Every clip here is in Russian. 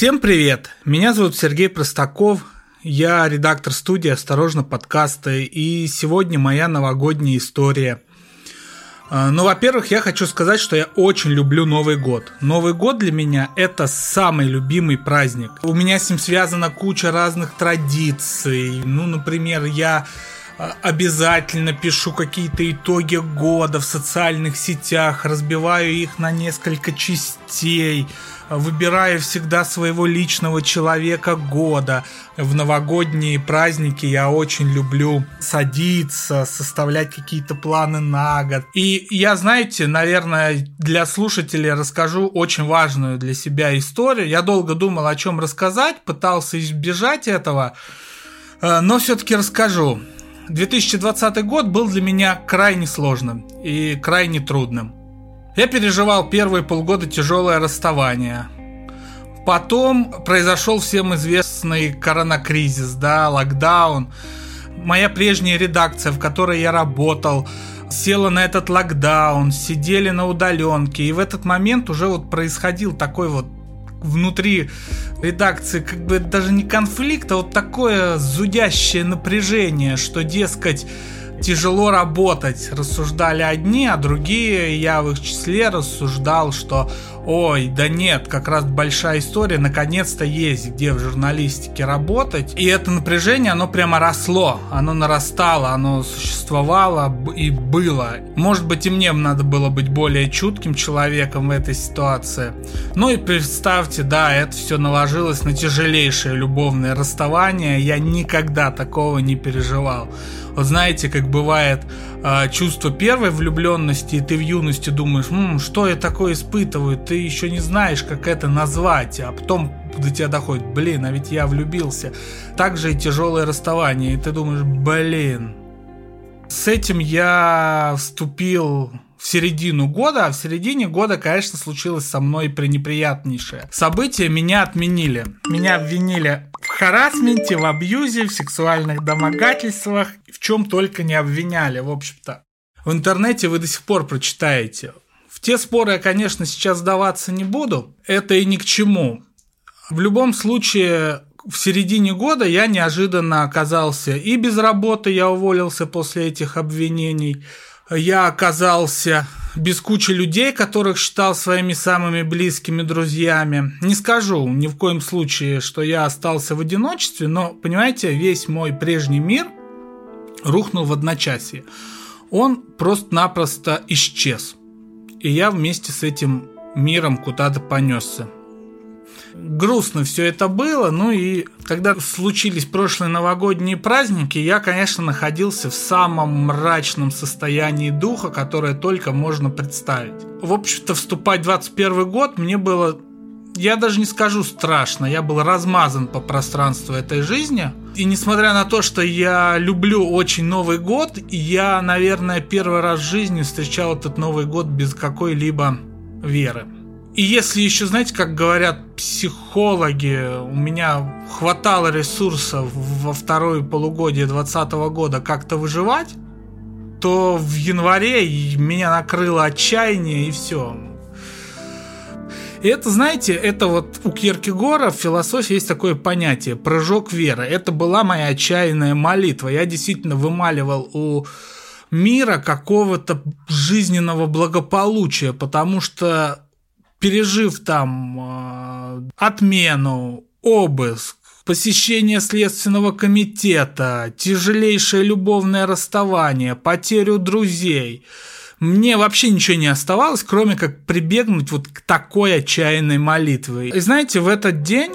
Всем привет! Меня зовут Сергей Простаков, я редактор студии «Осторожно, подкасты», и сегодня моя новогодняя история. А, ну, во-первых, я хочу сказать, что я очень люблю Новый год. Новый год для меня – это самый любимый праздник. У меня с ним связана куча разных традиций. Ну, например, я обязательно пишу какие-то итоги года в социальных сетях, разбиваю их на несколько частей, выбираю всегда своего личного человека года. В новогодние праздники я очень люблю садиться, составлять какие-то планы на год. И я, знаете, наверное, для слушателей расскажу очень важную для себя историю. Я долго думал, о чем рассказать, пытался избежать этого, э, но все-таки расскажу. 2020 год был для меня крайне сложным и крайне трудным. Я переживал первые полгода тяжелое расставание. Потом произошел всем известный коронакризис, да, локдаун. Моя прежняя редакция, в которой я работал, села на этот локдаун, сидели на удаленке. И в этот момент уже вот происходил такой вот внутри редакции как бы даже не конфликт, а вот такое зудящее напряжение, что, дескать, тяжело работать, рассуждали одни, а другие, я в их числе рассуждал, что ой, да нет, как раз большая история, наконец-то есть где в журналистике работать. И это напряжение, оно прямо росло, оно нарастало, оно существовало и было. Может быть и мне надо было быть более чутким человеком в этой ситуации. Ну и представьте, да, это все наложилось на тяжелейшее любовное расставание, я никогда такого не переживал. Вот знаете, как бывает э, чувство первой влюбленности, и ты в юности думаешь, М, что я такое испытываю, ты еще не знаешь, как это назвать, а потом до тебя доходит, блин, а ведь я влюбился. Также и тяжелое расставание, и ты думаешь, блин. С этим я вступил в середину года, а в середине года, конечно, случилось со мной пренеприятнейшее. События меня отменили. Меня обвинили харасменте, в абьюзе, в сексуальных домогательствах, в чем только не обвиняли, в общем-то. В интернете вы до сих пор прочитаете. В те споры я, конечно, сейчас сдаваться не буду. Это и ни к чему. В любом случае, в середине года я неожиданно оказался и без работы, я уволился после этих обвинений – я оказался без кучи людей, которых считал своими самыми близкими друзьями. Не скажу ни в коем случае, что я остался в одиночестве, но, понимаете, весь мой прежний мир рухнул в одночасье. Он просто-напросто исчез. И я вместе с этим миром куда-то понесся грустно все это было. Ну и когда случились прошлые новогодние праздники, я, конечно, находился в самом мрачном состоянии духа, которое только можно представить. В общем-то, вступать в 21 год мне было я даже не скажу страшно, я был размазан по пространству этой жизни. И несмотря на то, что я люблю очень Новый год, я, наверное, первый раз в жизни встречал этот Новый год без какой-либо веры. И если еще, знаете, как говорят психологи, у меня хватало ресурсов во второе полугодие 2020 года как-то выживать, то в январе меня накрыло отчаяние и все. И это, знаете, это вот у Киркегора в философии есть такое понятие прыжок веры. Это была моя отчаянная молитва. Я действительно вымаливал у мира какого-то жизненного благополучия, потому что пережив там э, отмену, обыск, посещение Следственного комитета, тяжелейшее любовное расставание, потерю друзей, мне вообще ничего не оставалось, кроме как прибегнуть вот к такой отчаянной молитве. И знаете, в этот день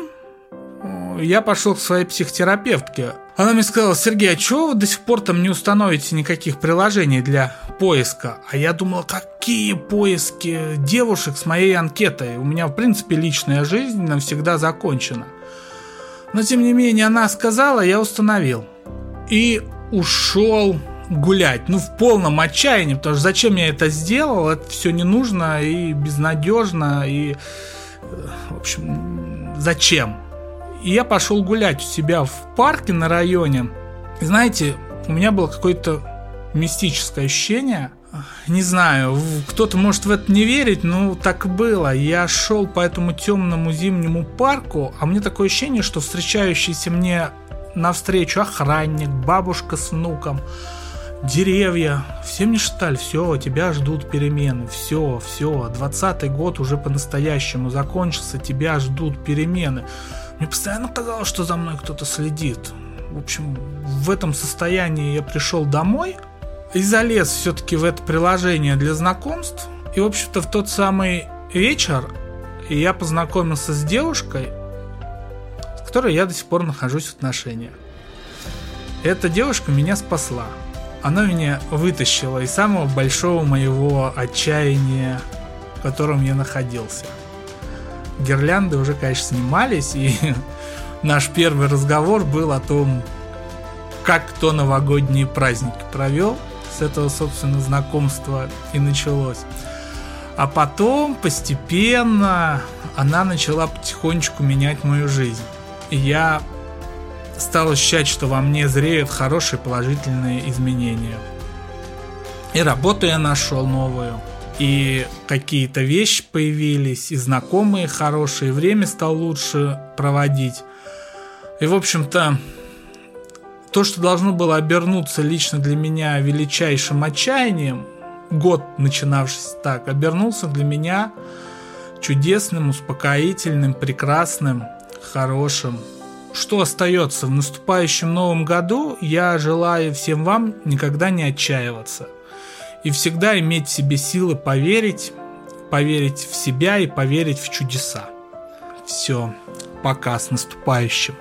э, я пошел к своей психотерапевтке. Она мне сказала, Сергей, а чего вы до сих пор там не установите никаких приложений для поиска? А я думал, какие поиски девушек с моей анкетой? У меня, в принципе, личная жизнь навсегда закончена. Но, тем не менее, она сказала, я установил. И ушел гулять. Ну, в полном отчаянии, потому что зачем я это сделал? Это все не нужно и безнадежно. И, э, в общем, зачем? И я пошел гулять у себя в парке на районе. И знаете, у меня было какое-то мистическое ощущение. не знаю, кто-то может в это не верить, но так было. Я шел по этому темному зимнему парку, а мне такое ощущение, что встречающийся мне навстречу охранник, бабушка с внуком, деревья, все мне шептали, все, тебя ждут перемены, все, все, двадцатый год уже по-настоящему закончился, тебя ждут перемены. Мне постоянно казалось, что за мной кто-то следит. В общем, в этом состоянии я пришел домой и залез все-таки в это приложение для знакомств. И, в общем-то, в тот самый вечер я познакомился с девушкой, с которой я до сих пор нахожусь в отношениях. Эта девушка меня спасла. Она меня вытащила из самого большого моего отчаяния, в котором я находился. Гирлянды уже, конечно, снимались, и наш первый разговор был о том, как кто новогодние праздники провел. С этого, собственно, знакомство и началось. А потом постепенно она начала потихонечку менять мою жизнь. И я стал ощущать, что во мне зреют хорошие положительные изменения. И работу я нашел новую, и какие-то вещи появились, и знакомые хорошие, время стал лучше проводить. И, в общем-то, то, что должно было обернуться лично для меня величайшим отчаянием, год начинавшись так, обернулся для меня чудесным, успокоительным, прекрасным, хорошим. Что остается в наступающем новом году, я желаю всем вам никогда не отчаиваться. И всегда иметь в себе силы поверить, поверить в себя и поверить в чудеса. Все, пока с наступающим.